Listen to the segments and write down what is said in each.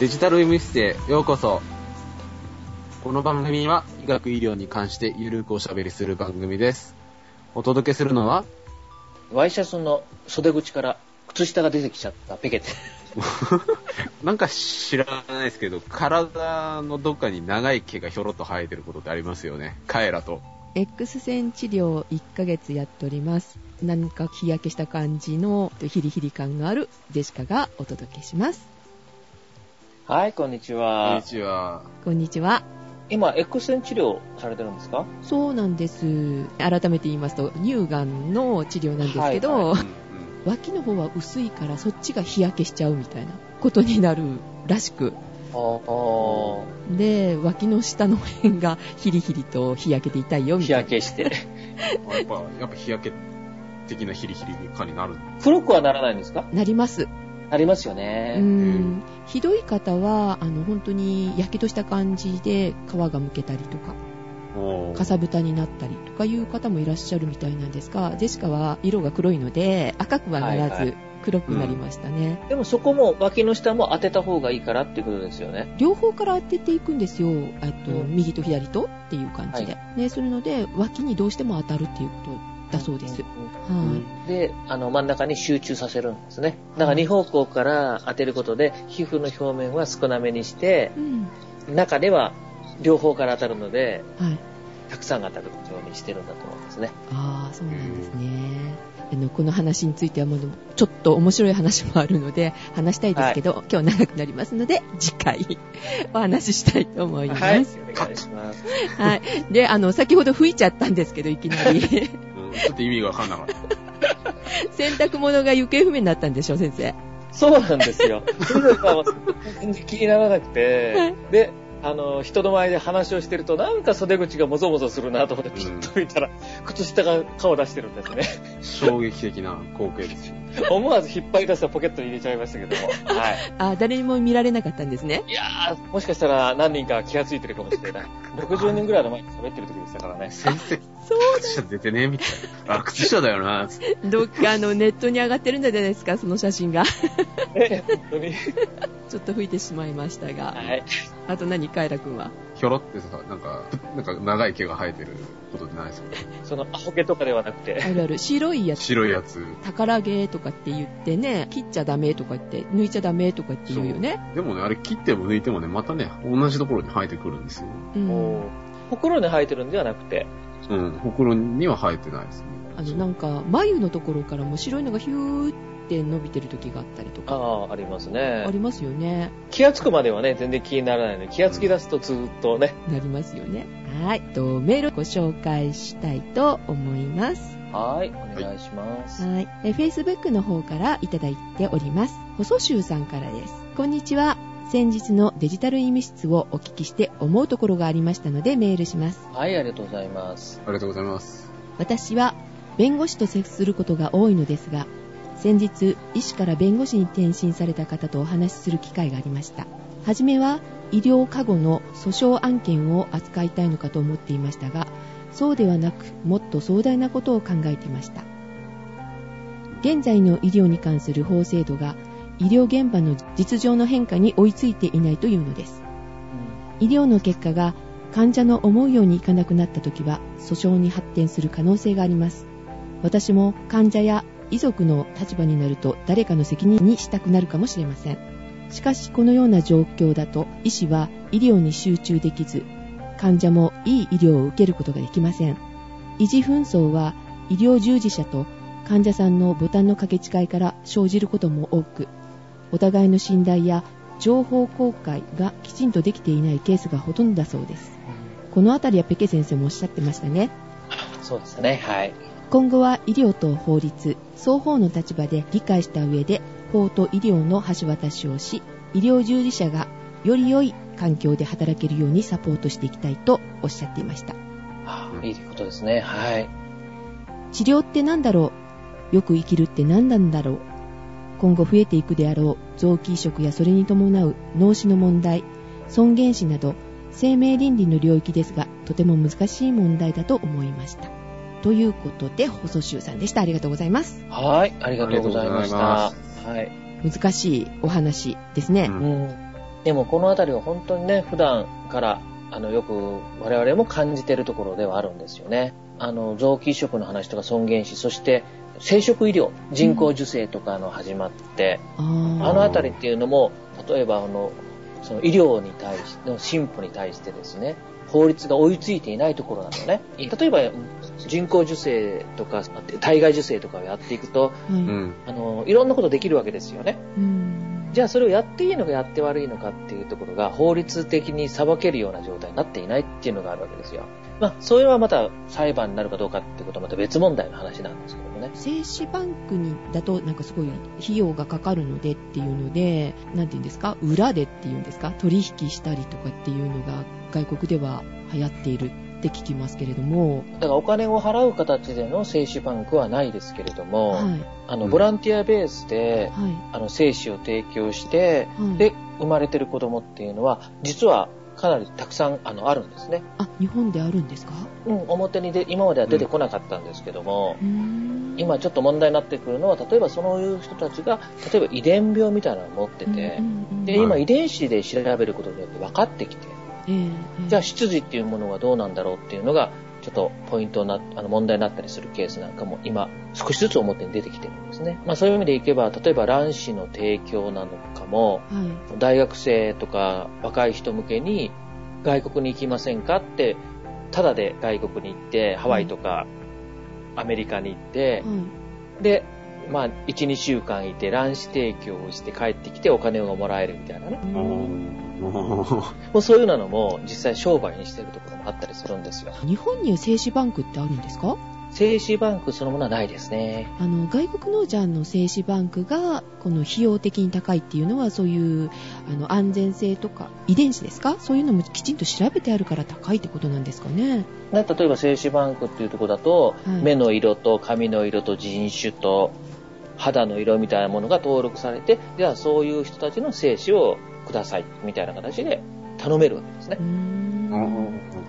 デジタル医務室へようこそ。この番組は医学医療に関してゆるくおしゃべりする番組です。お届けするのは、ワイシャツの袖口から靴下が出てきちゃったペケテ。なんか知らないですけど、体のどっかに長い毛がひょろっと生えてることってありますよね。カエラと。X 線治療1ヶ月やっております。何か日焼けした感じのヒリヒリ感があるジェシカがお届けします。はい、こんにちこんはに。ちは。こんにちは。今、X 線治療されてるんですか？そうなんです。改めて言いますと、乳がんの治療なんですけど、はいうんうん脇の方は薄いからそっちが日焼けしちゃうみたいなことになるらしく。で、脇の下の辺が ヒリヒリと日焼けて痛いよみ日たいな。焼けして。やっぱ、やっぱ日焼け的なヒリヒリ感になる黒くはならないんですか？なります。なりますようね。ん。ひどい方は、あの、本当に焼けとした感じで皮がむけたりとか、かさぶたになったりとかいう方もいらっしゃるみたいなんですが、ジェシカは色が黒いので、赤くはならずはいはい黒くなりましたね。でもそこも脇の下も当てた方がいいからっていうことですよね。両方から当てていくんですよ。あと、うん右と左とっていう感じで。ね、それので、脇にどうしても当たるっていうことだそうです。うんはい。で、あの、真ん中に集中させるんですね。だから二方向から当てることで、皮膚の表面は少なめにして、うん。中では両方から当たるので、はい。たくさん当たるようにしてるんだと思うんですね。ああ、そうなんですね。あの、この話についてはまだちょっと面白い話もあるので、話したいですけど、今日長くなりますので、次回お話ししたいと思います。はい。はお願いします。い。で、あの、先ほど吹いちゃったんですけど、いきなり。うんちょっと意味がわかんなかった。洗濯物が行方不明になったんでしょ、先生。そうなんですよ。それが全然気にならなくて、で、あの、人の前で話をしてると、なんか袖口がもぞもぞするなと思って、ピッと見たら、靴下が顔出してるんですね。衝撃的な光景ですよ。思わず引っ張り出したポケットに入れちゃいましたけども。はい。あ、誰にも見られなかったんですね。いやー、もしかしたら何人か気がついてるかもしれない。60人ぐらいの前に喋ってる時でしたからね。先生、靴下出てねみたいな。あ、靴下だよな。つってどっかあの、ネットに上がってるんじゃないですか、その写真が。ね本当に。ちょっと吹いてしまいましたが。はい。あと何、カイラくんは？ひょろってさ、なんか、なんか長い毛が生えてることってないですか？その、アホ毛とかではなくて。あるある、白いやつ。白いやつ。宝毛とかって言ってね、切っちゃダメとか言って、抜いちゃダメとかって言うよね。でもね、あれ切っても抜いてもね、またね、同じところに生えてくるんですよ。うん。ほくろに生えてるんではなくて。うん、ほくろには生えてないですね。あの、なんか、眉のところからも白いのがヒューって伸びてる時があったりとか。ああ、ありますねあ。りますよね。気がつくまではね、全然気にならないので、気がつき出すとずーっとね。なりますよね。はい。と、メールご紹介したいと思います。はい、お願いします。はい。え Facebook の方からいただいております。細州さんからです。こんにちは。先日のデジタル医務室をお聞きして思うところがありましたのでメールします。はい、ありがとうございます。ありがとうございます。私は弁護士と接することが多いのですが、先日医師から弁護士に転身された方とお話しする機会がありました。はじめは医療過護の訴訟案件を扱いたいのかと思っていましたが、そうではなくもっと壮大なことを考えていました。現在の医療に関する法制度が医療現場の実情の変化に追いついていないというのです。医療の結果が患者の思うようにいかなくなった時は訴訟に発展する可能性があります私も患者や遺族の立場になると誰かの責任にしたくなるかもしれません。しかしこのような状況だと医師は医療に集中できず患者もいい医療を受けることができません。維持紛争は医療従事者と患者さんのボタンの掛け違いから生じることも多くお互いの信頼や情報公開がきちんとできていないケースがほとんどだそうです。このあたりはペケ先生もおっしゃってましたね。そうですね、はい。今後は医療と法律双方の立場で理解した上で法と医療の橋渡しをし医療従事者がより良い環境で働けるようにサポートしていきたいとおっしゃっていました。あいいことですね、はい。治療って何だろう？よく生きるって何なんだろう？今後増えていくであろう臓器移植やそれに伴う脳死の問題尊厳死など生命倫理の領域ですがとても難しい問題だと思いましたということで細州さんでしたありがとうございますはい、ありがとうございました。いはい。難しいお話ですね、うんうん。でもこのあたりは本当にね、普段から、あの、よく我々も感じてるところではあるんですよね。あの、臓器移植の話とか尊厳死、そして生殖医療、人工授精とかの始まって、あーあのあたりっていうのも、例えばあの、その医療に対しての進歩に対してですね、法律が追いついていないところなのね。例えば人工授精とか、体外受精とかをやっていくと、はいうん。あの、いろんなことできるわけですよね。うんじゃあそれをやっていいのかやって悪いのかっていうところが法律的に裁けるような状態になっていないっていうのがあるわけですよ。まあ、それはまた裁判になるかどうかっていうことはまた別問題の話なんですけどもね。精子バンクにだとなんかすごい費用がかかるのでっていうので、なんて言うんですか、裏でっていうんですか、取引したりとかっていうのが外国では流行っているって聞きますけれども、だからお金を払う形での精子バンクはないですけれども、はい、あの、うん。ボランティアベースで、はい、あの、精子を提供して、はい。で、生まれてる子供っていうのは、実はかなりたくさん、あの、あるんですね。あ、日本であるんですか？うん、表にで、今までは出てこなかったんですけども、うーん。今ちょっと問題になってくるのは、例えばそういう人たちが、例えば遺伝病みたいなのを持ってて、うんうんうんで、はい。今遺伝子で調べることによって分かってきて、じゃあ出自っていうものはどうなんだろうっていうのが、ちょっとポイントになあの問題になったりするケースなんかも今少しずつ表に出てきてるんですね。まあそういう意味でいけば、例えば卵子の提供なのかも、はい。大学生とか若い人向けに外国に行きませんかって、ただで外国に行って、ハワイとかアメリカに行って、はい。で、まあ、1、2週間いて卵子提供をして帰ってきてお金がもらえるみたいなね。うんもうそういうのも実際商売にしてるところもあったりするんですよ。日本には精子バンクってあるんですか？精子バンクそのものはないですね。あの外国のじゃあの精子バンクがこの費用的に高いっていうのはそういうあの安全性とか遺伝子ですか？そういうのもきちんと調べてあるから高いってことなんですかね？ね例えば精子バンクっていうところだと、はい目の色と髪の色と人種と肌の色みたいなものが登録されて、じゃあそういう人たちの精子をくださいみたいな形で頼めるわけですね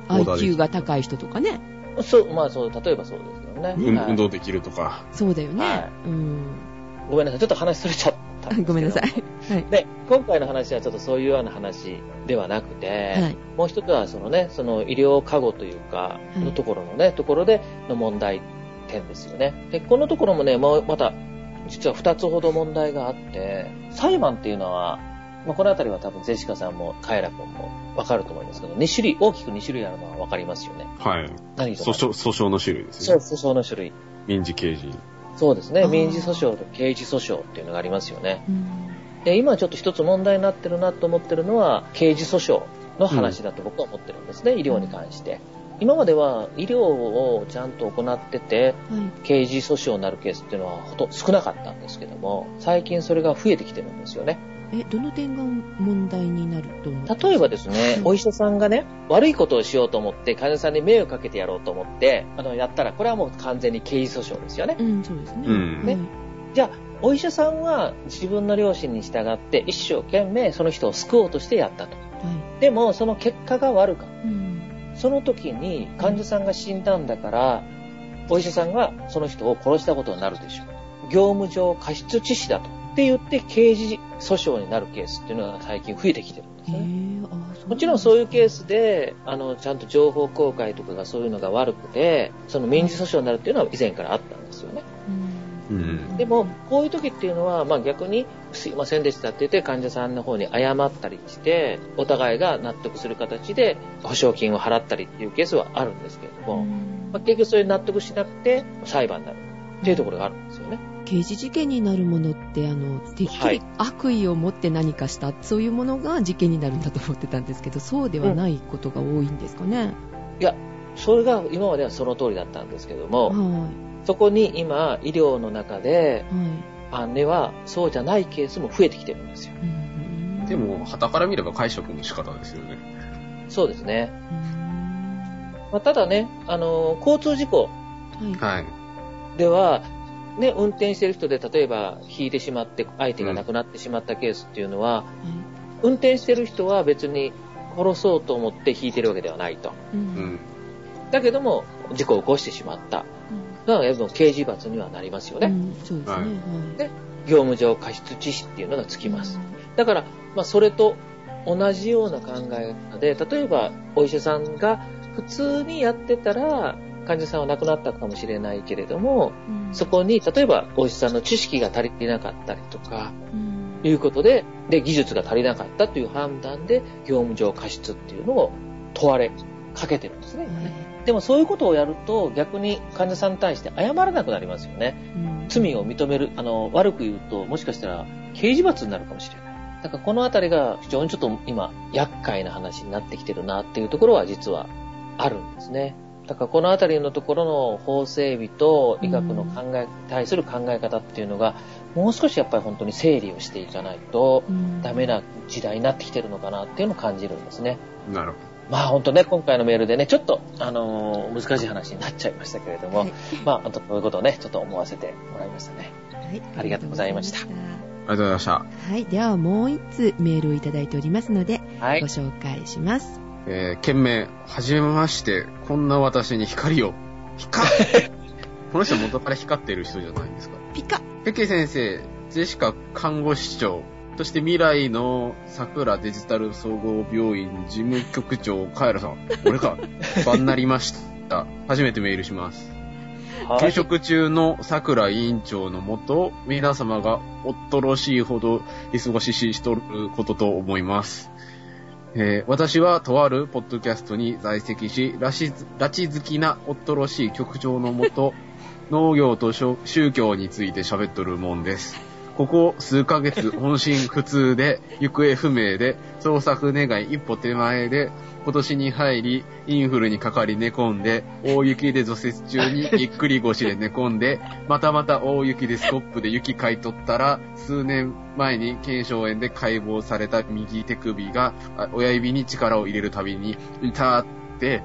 IQ るが高い人とかね。そう、まあそう、例えばそうですけどね。はいうん運動できるとか。そうだよね。はうん。ごめんなさい、ちょっと話それちゃったんですけど。ごめんなさい。はい。で、今回の話はちょっとそういうような話ではなくて、はい。もう一つはそのね、その医療過護というか、いのところのね、ところでの問題点ですよね。で、このところもね、もうまた、実は二つほど問題があって、裁判っていうのは、まあ、このあたりは多分ゼシカさんもカエラ君もわかると思いますけど、2種類、大きく2種類あるのはわかりますよね。はい。何訴訟、訴訟の種類ですそう、ね。訴訟の種類。民事刑事。そうですね。民事訴訟と刑事訴訟っていうのがありますよね。うんで、今ちょっと一つ問題になってるなと思ってるのは、刑事訴訟の話だと僕は思ってるんですね、医療に関して。今までは医療をちゃんと行ってて、はい。刑事訴訟になるケースっていうのはほと少なかったんですけども、最近それが増えてきてるんですよね。え、どの点が問題になると思う？例えばですねう、んお医者さんがね、悪いことをしようと思って、患者さんに迷惑かけてやろうと思って、あの、やったら、これはもう完全に刑事訴訟ですよね。うん、そうですね。うんはいじゃあ、お医者さんは自分の良心に従って、一生懸命その人を救おうとしてやったと。はでも、その結果が悪かった。い。うん。その時に患者さんが死んだんだから、お医者さんがその人を殺したことになるでしょう。業務上過失致死だと。って言って刑事訴訟になるケースっていうのが最近増えてきてるんですへね。もちろんそういうケース。スで、あの、ちゃんと情報公開とかがそういうのが悪くて、その民事訴訟になるっていうのは以前からあったんですよね。うんうん。でも、こういう時っていうのは、まあ逆に、すいませんでしたって言って患者さんの方に謝ったりして、お互いが納得する形で保証金を払ったりっていうケースはあるんですけれども、まあ、結局それに納得しなくて裁判になるっていうところがあるんです。刑事事件になるものって、あの、てっきりはい悪意を持って何かした、そういうものが事件になるんだと思ってたんですけど、そうではないことが多いんですかね。それが今まではその通りだったんですけども、はそこに今医療の中で、い。はい。あねはそうじゃないケースも増えてきてるんですよ。うんでも、旗から見れば解釈の仕方ですよね。そうですね。うんまあ、ただね、あの、交通事故はい。はい。ね、運転してる人で例えば引いてしまって相手が亡くなってしまったケースっていうのは、運転してる人は別に殺そうと思って引いてるわけではないと。う。うんん。だけども、事故を起こしてしまった。だから、やっぱ刑事罰にはなりますよね。うんそうですね。はいはい。で業務上過失致死っていうのがつきます。だから、まあ、それと同じような考え方で、例えばお医者さんが普通にやってたら、患者さんは亡くなったかもしれないけれども、うんそこに、例えばお医者さんの知識が足りてなかったりとか、うんいうことで、で、技術が足りなかったという判断で、業務上過失っていうのを問われかけてるんですね。でもそういうことをやると、逆に患者さんに対して謝らなくなりますよね。うん罪を認める、あの、悪く言うと、もしかしたら刑事罰になるかもしれない。だからこのあたりが非常にちょっと今、厄介な話になってきてるなっていうところは実はあるんですね。だからこのあたりのところの法整備と医学の考え、対する考え方っていうのが、もう少しやっぱり本当に整理をしていかないとうんダメな時代になってきてるのかなっていうのを感じるんですね。なるほまあ本当ね、今回のメールでね、ちょっと、あのー難しい話になっちゃいましたけれども、はいまあ、こういうことをね、ちょっと思わせてもらいましたね。はいありがとうございましたありがとうど。ありがとうございました。ございましたはい。ではもう一通メールをいただいておりますので、はいご。紹介します。えー、件名、はじめまして、こんな私に光を。光 この人元から光ってる人じゃないんですか？ピカペケ先生、ジェシカ看護師長、そして未来の桜デジタル総合病院事務局長、カエラさん。俺か。番になりました。初めてメールします。はい。休職中の桜委員長のもと、皆様がおっとろしいほど忙しししとることと思います。えー私はとあるポッドキャストに在籍し、拉致好きなおっとろしい局長のもと、農業と宗宗教について喋っとるもんです。ここ数ヶ月、本心不通で、行方不明で、捜索願い一歩手前で、今年に入り、インフルにかかり寝込んで、大雪で除雪中にぎっくり腰で寝込んで、またまた大雪でスコップで雪買い取ったら、数年前に腱鞘炎で解剖された右手首が、あ親指に力を入れるたびに、痛って、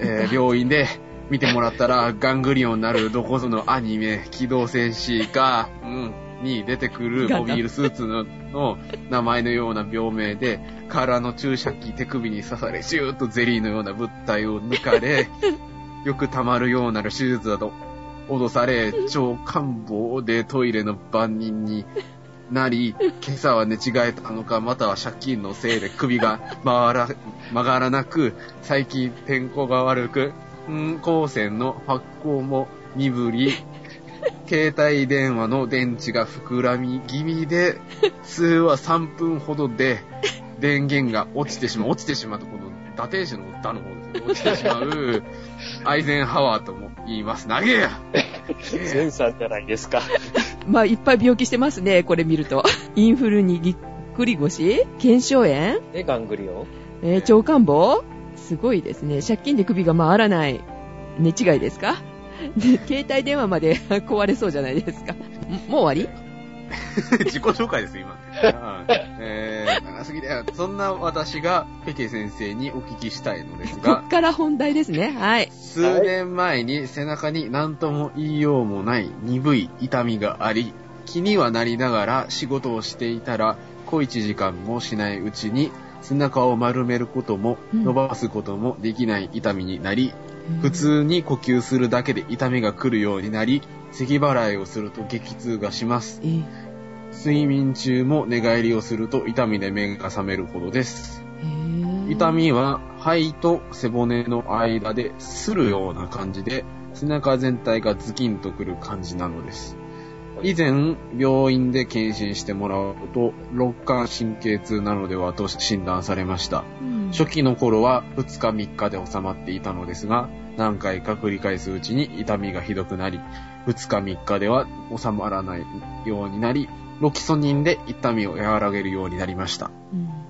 えー 病院で見てもらったら、ガングリオンになるどこぞのアニメ、機動戦士が、うん、に出てくるモビールスーツのの名前のような病名で、空の注射器手首に刺され、シューッとゼリーのような物体を抜かれ、よく溜まるようなる手術だと脅され、超感冒でトイレの番人になり、今朝は寝違えたのか、または借金のせいで首が回ら、曲がらなく、最近天候が悪く、うん、光線の発光も鈍り、携帯電話の電池が膨らみ気味で、通話3分ほどで電源が落ちてしまう。落ちてしまうと、この打天使の打の方ですね。落ちてしまう、アイゼンハワーとも言います。投げやセンサーじゃないですか。まあ、いっぱい病気してますね、これ見ると。インフルにぎっくり腰？腱鞘炎？ね、ガングリオン。えー腸感冒すごいですね。借金で首が回らない。寝違いですか？で 携帯電話まで 壊れそうじゃないですか。んもう終わ 自己紹介です、今。うんえー、長すぎだよ。そんな私がペケ先生にお聞きしたいのですりこがっ、から本題ですね。はい。数年前に背中に何とも言いようもない鈍い痛みがあり、気にはなりながら仕事をしていたら、小一時間もしないうちに背中を丸めることもうん伸ばすこともできない痛みになり、普通に呼吸するだけで痛みが来るようになり、咳払いをすると激痛がします。えー睡眠中も寝返りをすると痛みで目が覚めるほどです。痛みは肺と背骨の間で擦るような感じで、背中全体がズキンとくる感じなのです。以前、病院で検診してもらうと、肋間神経痛なのではと診断されました。うん初期の頃は2日3日で収まっていたのですが、何回か繰り返すうちに痛みがひどくなり、2日3日では収まらないようになり、ロキソニンで痛みを和らげるようになりました。うん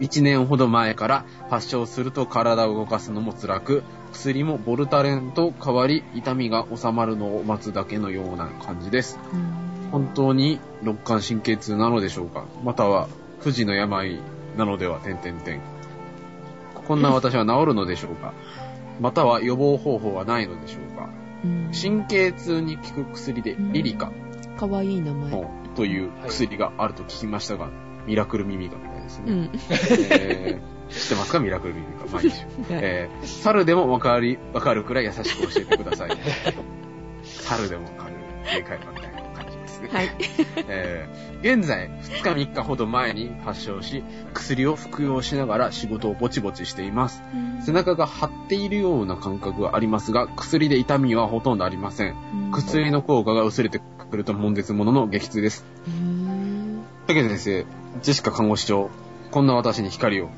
1年ほど前から発症すると体を動かすのも辛く、薬もボルタレンと変わり痛みが収まるのを待つだけのような感じです。うん本当に肋間神経痛なのでしょうか？または不治の病なのでは？点々点。こんな私は治るのでしょうか？または予防方法はないのでしょうか？うん神経痛に効く薬でリリカかわいい名前。という薬があると聞きましたが、ミラクル耳がみたいですね。うん。えー知ってますか？ミラクル耳が。まあいいでしょうえー猿でもわかり、わかるくらい優しく教えてください。猿でもわかる、正解かみたいな感じです。ね。はい。えー現在、2日3日ほど前に発症し、薬を服用しながら仕事をぼちぼちしています。背中が張っているような感覚はありますが、薬で痛みはほとんどありません。薬の効果が薄れてくると悶絶ものの激痛です。竹先生、ジェシカ看護師長、こんな私に光を。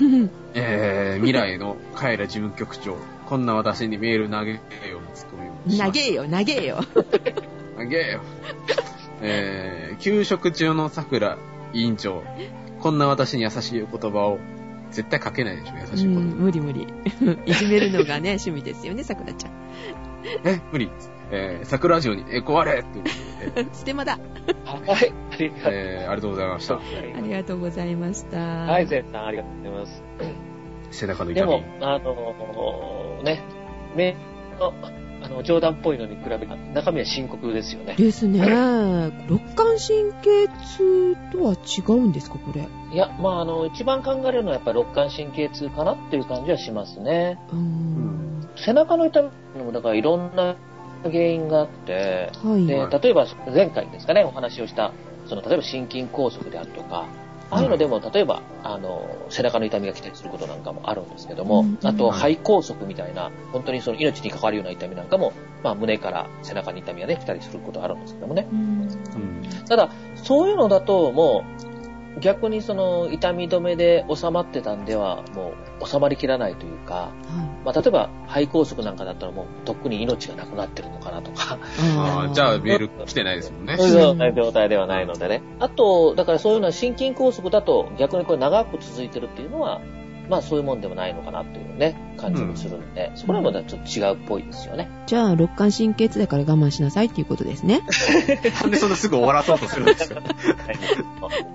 えー、未来のカエラ事務局長、こんな私にメール投げようのツッコミ。投げよ、投げよ。投げよ。えー、給食中の桜委員長、こんな私に優しいお言葉を、絶対書けないでしょ、優うしい言葉。ん、無理無理。いじめるのがね、趣味ですよね、さくらちゃん。え、無理。えー、桜城に、え、壊れっていうことで、ステマだ。はい。ありがとうえー、ありがとうございました。ありがとうございました。はい、ゼンさん、ありがとうございます。背中の痛み。でも、あのね、メールの、あの、冗談っぽいのに比べて、中身は深刻ですよね。ですね。肋間神経痛とは違うんですか、これ？いや、まあ、あの、一番考えるのはやっぱり肋間神経痛かなっていう感じはしますね。うーん。背中の痛みも、だからいろんな原因があって、はい。で、はい例えば前回ですかね、お話をした、その、例えば心筋梗塞であるとか、ああいうのでも、例えば、あの、背中の痛みが来たりすることなんかもあるんですけども、うんあと、はい肺梗塞みたいな、本当にその命に関わるような痛みなんかも、まあ、胸から背中に痛みがね、来たりすることあるんですけどもね。ただ、そういうのだと、もう、逆にその、痛み止めで収まってたんでは、もう、収まりきらないというか、はまあ、例えば、肺梗塞なんかだったらもう、とっくに命がなくなってるのかなとか、い。あーじゃあメール来てないですもんね。そういう状態ではないのでね。あと、だからそういうのは心筋梗塞だと逆にこれ長く続いてるっていうのは、まあそういうもんでもないのかなっていうね、感じもするんで、そこら辺はちょっと違うっぽいですよね。じゃあ、肋間神経痛だから我慢しなさいっていうことですね。なんでそんなすぐ終わらそうとするんですか？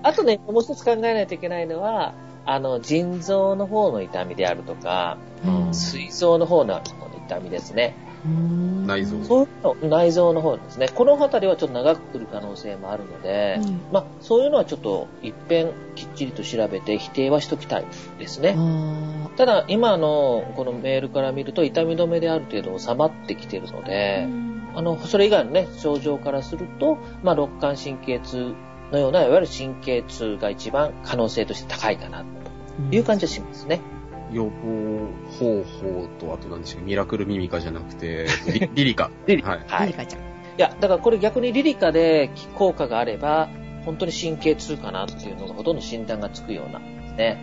あとね、もう一つ考えないといけないのは、あの、腎臓の方の痛みであるとか、うん膵臓の方の痛みですね。内臓そういうの、内臓の方ですね。この辺りはちょっと長く来る可能性もあるので、うんまあ、そういうのはちょっと一遍きっちりと調べて否定はしときたいですね。あただ、今のこのメールから見ると痛み止めである程度収まってきてるのーで、あの、それ以外のね、症状からすると、まあ、肋間神経痛のような、いわゆる神経痛が一番可能性として高いかな、という感じはしますね。予防方法と、あと何でしたっけ？ミラクルミミカじゃなくて、リ リリカ。リリはい。はい。いリリカちゃん。や、だからこれ逆にリリカで効果があれば、本当に神経痛かなっていうのがほとんど診断がつくような、ね。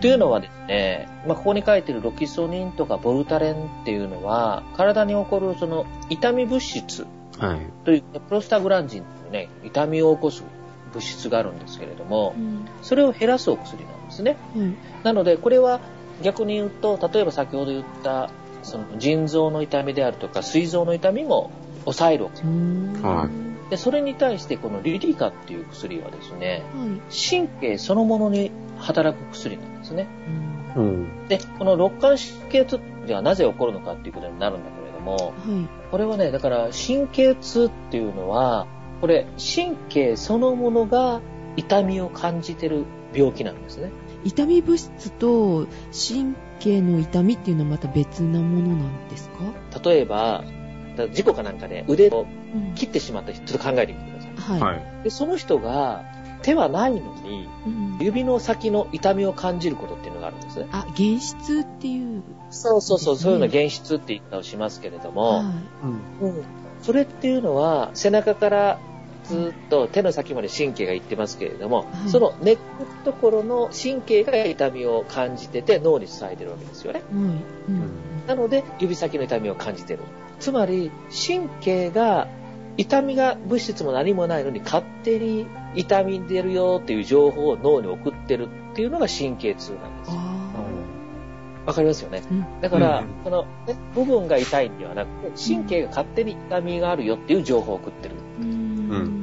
というのはですね、まあ、ここに書いてるロキソニンとかボルタレンっていうのは、体に起こるその痛み物質。という、プロスタグランジンというね、痛みを起こす物質があるんですけれども、それを減らすお薬なんですね。はい。なので、これは逆に言うと、例えば先ほど言った、その腎臓の痛みであるとか、膵臓の痛みも抑えるお薬。はで、それに対してこのリリカっていう薬はですね、はい。神経そのものに働く薬なんですね。うんうん。で、この肋間神経痛ではなぜ起こるのかっていうことになるんだけれども、はい。これはね、だから神経痛っていうのは、これ神経そのものが痛みを感じてる病気なんですね。痛み物質と神経の痛みっていうのはまた別なものなんですか？例えば、事故かなんかで腕をうん切ってしまった人、ちょっと考えてみてください。はい。はい。で、その人が手はないのに、うん指の先の痛みを感じることっていうのがあるんですね。あ、原質っていう。そうそうそう、そういうのは原質って言い方をしますけれども、はうん。うんそれっていうのは背中からずっと手の先まで神経がいってますけれども、はいその根っこのところの神経が痛みを感じてて脳に伝えてるわけですよね。い。はい。うんなので指先の痛みを感じてる。つまり神経が痛みが物質も何もないのに勝手に痛み出るよっていう情報を脳に送ってるっていうのが神経痛なんですよ。あわかりますよね。うんだから、うんこの、ね、部分が痛いんではなくて、神経が勝手に痛みがあるよっていう情報を送ってる。ーうん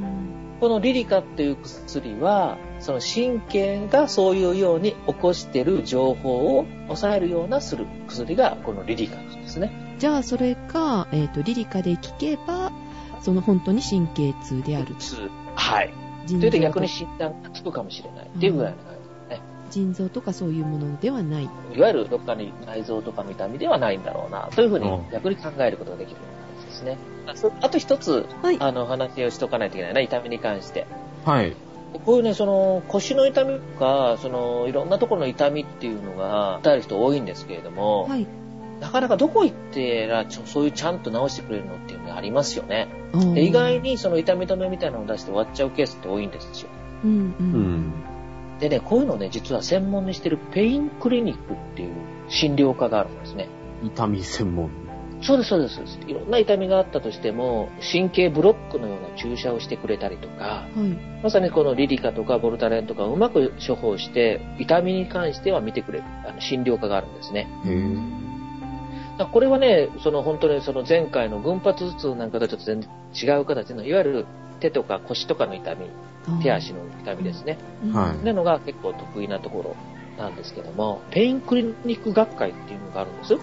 このリリカっていう薬は、その神経がそういうように起こしてる情報を抑えるようなする薬が、このリリカなんですね。じゃあ、それが、えっ、と、リリカで聞けば、その本当に神経痛である。痛はい。腎というと逆に診断がつくかもしれないっていうぐらいの感じですね。腎臓とかそういうものではない。いわゆるどっかに内臓とかの痛みではないんだろうな、というふうにうん逆に考えることができる感じですね。あと一つ、はい。あの、話をしとかないといけないな、痛みに関して。はい。こういうね、その、腰の痛みとか、その、いろんなところの痛みっていうのが、訴える人多いんですけれども、はい。なかなかどこ行ってら、そういうちゃんと治してくれるのっていうのがありますよね。で意外。にその痛み止めみたいなのを出して終わっちゃうケースって多いんですよ。うんう。うんん。でね、こういうのをね、実は専門にしてるペインクリニックっていう診療科があるんですね。痛み専門。そうです、そうです。いろんな痛みがあったとしても、神経ブロックのような注射をしてくれたりとか、はい。まさにこのリリカとかボルタレンとかをうまく処方して、痛みに関しては見てくれる、あの診療科があるんですね。だこれはね、その本当にその前回の群発頭痛なんかとちょっと全然違う形の、いわゆる手とか腰とかの痛み、手足の痛みですね。うんはいなのが結構得意なところなんですけども、ペインクリニック学会っていうのがあるんです。は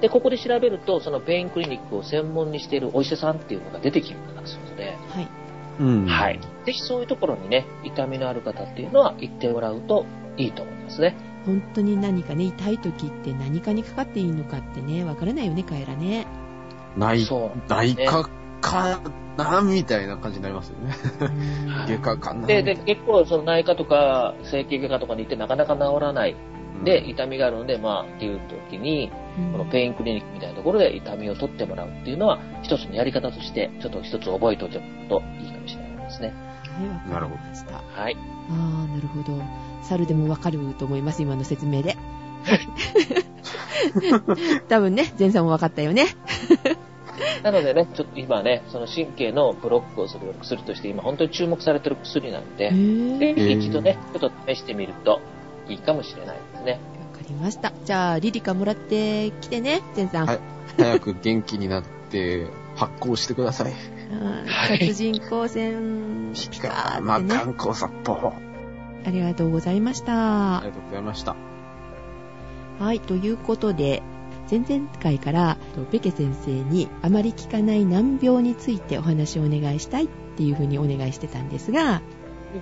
で、ここで調べると、そのペインクリニックを専門にしているお医者さんっていうのが出てきるんですので、い。はい。うん。はい。ぜひそういうところにね、痛みのある方っていうのは行ってもらうといいと思いますね。本当に何かね、痛い時って何かにかかっていいのかってね、わからないよね、カエラね。内そう内科かなみたいな感じになりますよね。うん外科かなで、で、結構その内科とか整形外科とかに行ってなかなか治らない。で、痛みがあるので、まあ、っていう時に、このペインクリニックみたいなところで痛みを取ってもらうっていうのは、一つのやり方として、ちょっと一つ覚えておいておくといいかもしれないですね。はい、わかりました。はい。ああ、なるほど。猿でもわかると思います、今の説明で。多分ね、前さんもわかったよね。なのでね、ちょっと今ね、その神経のブロックをする薬として今本当に注目されてる薬なんへで、ーぜえひ一度ね、ちょっと試してみるといいかもしれないですね。わかりました。じゃあ、リリカもらってきてね、前さん。はい早く元気になって発行してください。殺人光線ピカピカーまあ。観光殺法。ありがとうございましたあ。りがとうございました。はい、ということで、前々回から、ペケ先生にあまり聞かない難病についてお話をお願いしたいっていうふうにお願いしてたんですが、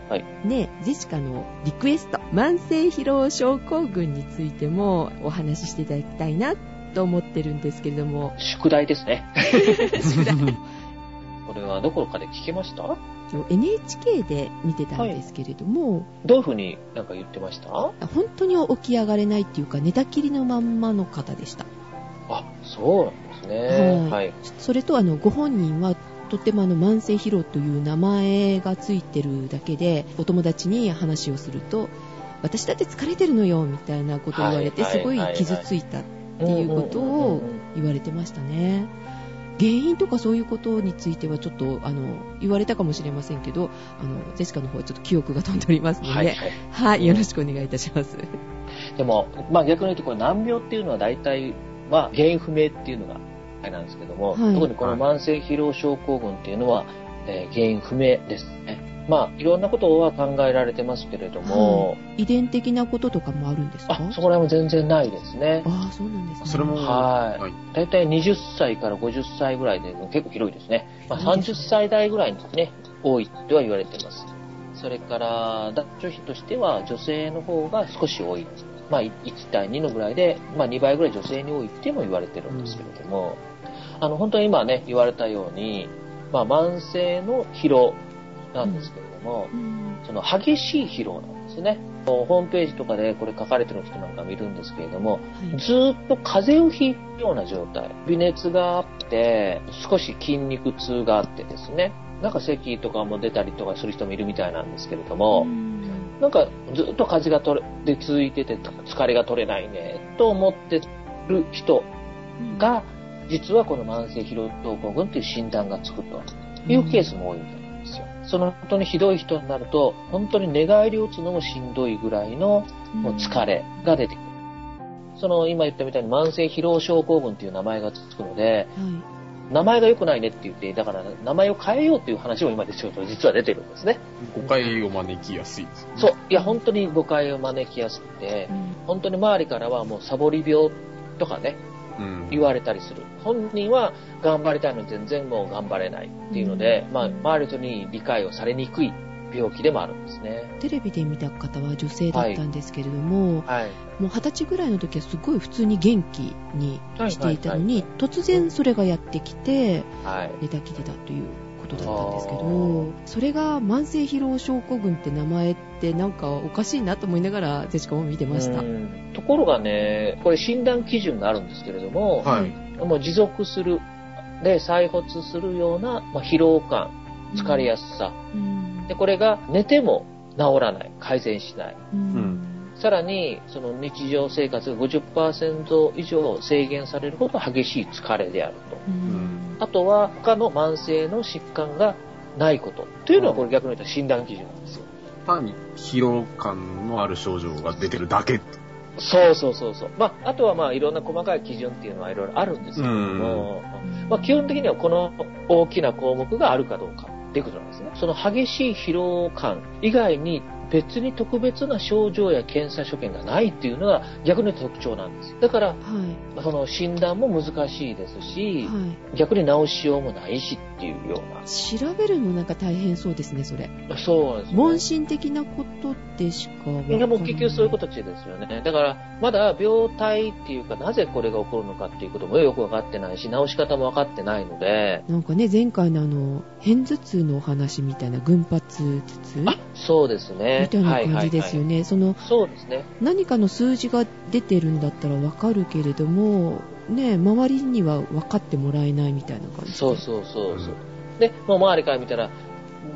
はい。ね、ジェシカのリクエスト、慢性疲労症候群についてもお話ししていただきたいなと思ってるんですけれども、宿題ですね。これはどこかで聞けました？NHK で見てたんですけれども、どういうふうになんか言ってました？本当に起き上がれないっていうか寝たきりのまんまの方でした。あ、そうなんですね。はいはい。それとあのご本人はとってもあの慢性疲労という名前がついてるだけでお友達に話をすると私だって疲れてるのよみたいなことを言われてはいすごいはい傷ついたっていうことを言われてましたね。原因とかそういうことについてはちょっとあの言われたかもしれませんけどあのジェシカの方はちょっと記憶が飛んでおりますので、は、はいい、はい。よろしくお願いいたします。でも、まあ逆に言うと、これ難病っていうのは大体、まあ原因不明っていうのが、あれなんですけども、はい特にこの慢性疲労症候群っていうのは、えー原因不明ですね。まあいろんなことは考えられてますけれども、遺伝的なこととかもあるんですか？あ、そこら辺も全然ないですね。ああそうなんですね。それも、はいは体20歳から50歳ぐらいで結構広いですね。まあ、30そうですね歳代ぐらいにね、多いとは言われています。それから、男女比としては女性の方が少し多い。まあ、1対2のぐらいで、まあ、2倍ぐらい女性に多いっても言われてるんですけれども、あの、本当に今ね、言われたように、まあ、慢性の疲労なんですけれども、うんその激しい疲労なんですね。ホームページとかでこれ書かれてる人なんか見るんですけれども、はいずーっと風邪をひいたような状態。微熱があって、少し筋肉痛があってですね。なんか咳とかも出たりとかする人もいるみたいなんですけれども、うんなんかずっと風邪が取れ、で続いてて疲れが取れないね、と思ってる人が、実はこの慢性疲労症候群っていう診断がつくというケースも多いみたいなんですよ。その本当にひどい人になると、本当に寝返りを打つのもしんどいぐらいのもう疲れが出てくる。その今言ったみたいに慢性疲労症候群っていう名前がつくので、はい名前が良くないねって言って、だから名前を変えようっていう話も今でちょっと実は出てるんですね。誤解を招きやすいですよね。そう。いや、本当に誤解を招きやすくてう、ん本当に周りからはもうサボり病とかね、うん。言われたりする。本人は頑張りたいのに全然もう頑張れないっていうので、まあ、周りに理解をされにくい病気でもあるんですね。テレビで見た方は女性だったんですけれども、はい。もう二十歳ぐらいの時はすごい普通に元気にしていたのに、突然それがやってきて、はい。寝たきりだということだったんですけど、それが慢性疲労症候群って名前ってなんかおかしいなと思いながら、ジェシカも見てました。うんところがね、これ診断基準があるんですけれども、はい。もう持続する、で、再発するような、まあ、疲労感、疲れやすさ。うんで、これが寝ても治らない、改善しない。うんさらに、その日常生活が50%以上制限されるほど激しい疲れであると。うんあとは、他の慢性の疾患がないこと。というのは、これ逆に言ったら診断基準なんですよ。単に疲労感のある症状が出てるだけ。そうそうそうそう。まあ、あとはまあ、いろんな細かい基準っていうのはいろいろあるんですけれども、まあ、基本的にはこの大きな項目があるかどうかっていくことなんですね。その激しい疲労感以外に別に特別な症状や検査所見がないっていうのが逆に特徴なんですよ。だから、はい。その診断も難しいですし、はい。逆に治しようもないしっていうような。調べるのなんか大変そうですね、それ。そうですよ、ね。問診的なことでしかわかんない。いやもう結局そういうことですよね。だから、まだ病態っていうか、なぜこれが起こるのかっていうこともよくわかってないし、治し方もわかってないので、なんかね、前回のあの、片頭痛のお話みたいな群発頭痛？あ、そうですね。みたいな感じですよね。ね。その、そうですね。何かの数字が出てるんだったらわかるけれども、ね、周りには分かってもらえないみたいな感じで。そうそうそうそう。で、もう周りから見たら、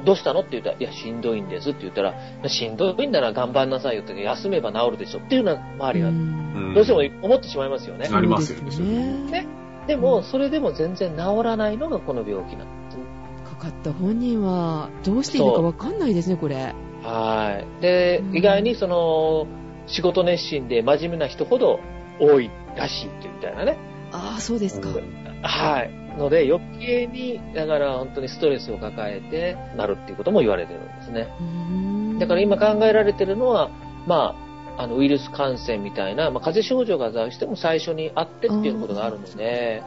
どうしたのって言ったら、いや、しんどいんですって言ったら、しんどいんなら頑張んなさいよって、休めば治るでしょっていうのは周りが、うんどうしても思ってしまいますよね。なりますよねねねでも、それでも全然治らないのがこの病気なんですね。かかった本人はどうしていいのか分かんないですね、これ。はい。でう、ん意外にその、仕事熱心で真面目な人ほど多いらしいっていうみたいなね。ああ、そうですか。はい。ので、余計に、だから本当にストレスを抱えてなるっていうことも言われてるんですね。うんだから今考えられてるのは、まあ、あの、ウイルス感染みたいな、まあ、風邪症状が出しても最初にあってっていうことがあるので、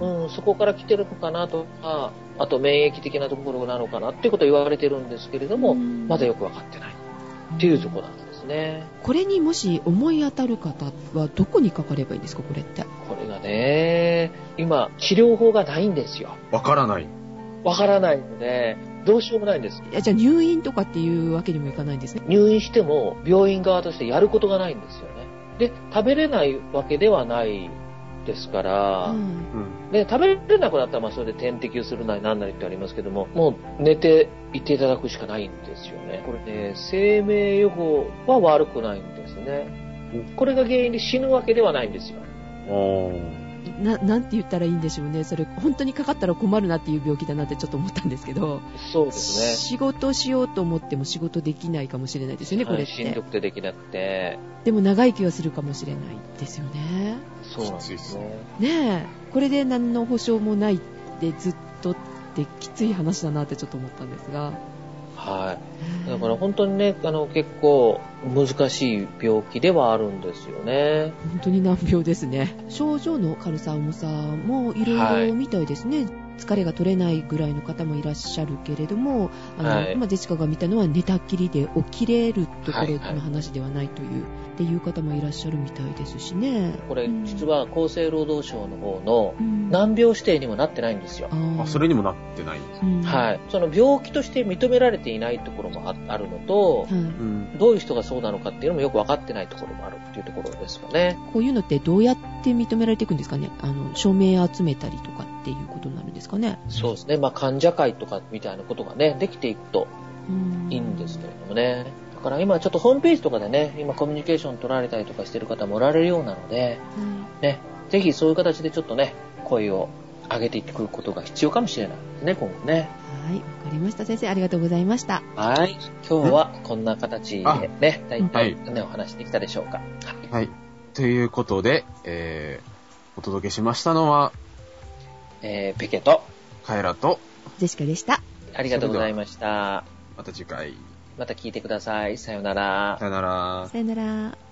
うんうん、そこから来てるのかなとか、あと免疫的なところなのかなっていうことを言われてるんですけれども、うんまだよくわかってないっていうところなんですね。これにもし思い当たる方はどこにかかればいいんですか、これって。これがね、今、治療法がないんですよ。わからない。わからないので、どうしようもないんです。いやじゃあ入院とかっていうわけにもいかないんですね？入院しても、病院側としてやることがないんですよね。で、食べれないわけではないですから、うんうん。で、食べれなくなったら、まあ、それで点滴をするなりなんなりってありますけども、もう寝ていていただくしかないんですよね。これね、生命予後は悪くないんですね。これが原因で死ぬわけではないんですよ。ななんて言ったらいいんでしょうね。それ、本当にかかったら困るなっていう病気だなってちょっと思ったんですけど、そうですね。仕事しようと思っても仕事できないかもしれないですよね、これっはいしんどて。くてできなくて。でも長生きはするかもしれないですよね。そうなんですね。ねえ、これで何の保証もないってずっとってきつい話だなってちょっと思ったんですが。はい。だから本当にね、あの、結構難しい病気ではあるんですよね。本当に難病ですね。症状の軽さ、重さもいろいろみたいですね。疲れが取れないぐらいの方もいらっしゃるけれども、あの、はい今ジェシカが見たのは寝たきりで起きれるところはいはいの話ではないという、っていう方もいらっしゃるみたいですしね。これうん実は厚生労働省の方のうん難病指定にもなってないんですよ。ああ、それにもなってないんです。うんはい。その病気として認められていないところもああるのと、はいうん。どういう人がそうなのかっていうのもよく分かってないところもあるっていうところですかね。こういうのってどうやって認められていくんですかね？あの、署名集めたりとかっていうことになるんですかねそうですね。まあ患者会とかみたいなことがね、できていくとうんいいんですけれどもね。だから今ちょっとホームページとかでね、今コミュニケーション取られたりとかしてる方もおられるようなので、はいね、ぜひそういう形でちょっとね、声を上げていくことが必要かもしれないですね、今後ね。はい、わかりました。先生、ありがとうございました。はい。今日はこんな形でね、大体はね、お話できたでしょうか。はい。ということで、えー、お届けしましたのは、えー、ペケと、カエラと、ジェシカでした。ありがとうございました。また次回、また聞いてください。さようなら。さよなら。さよなら。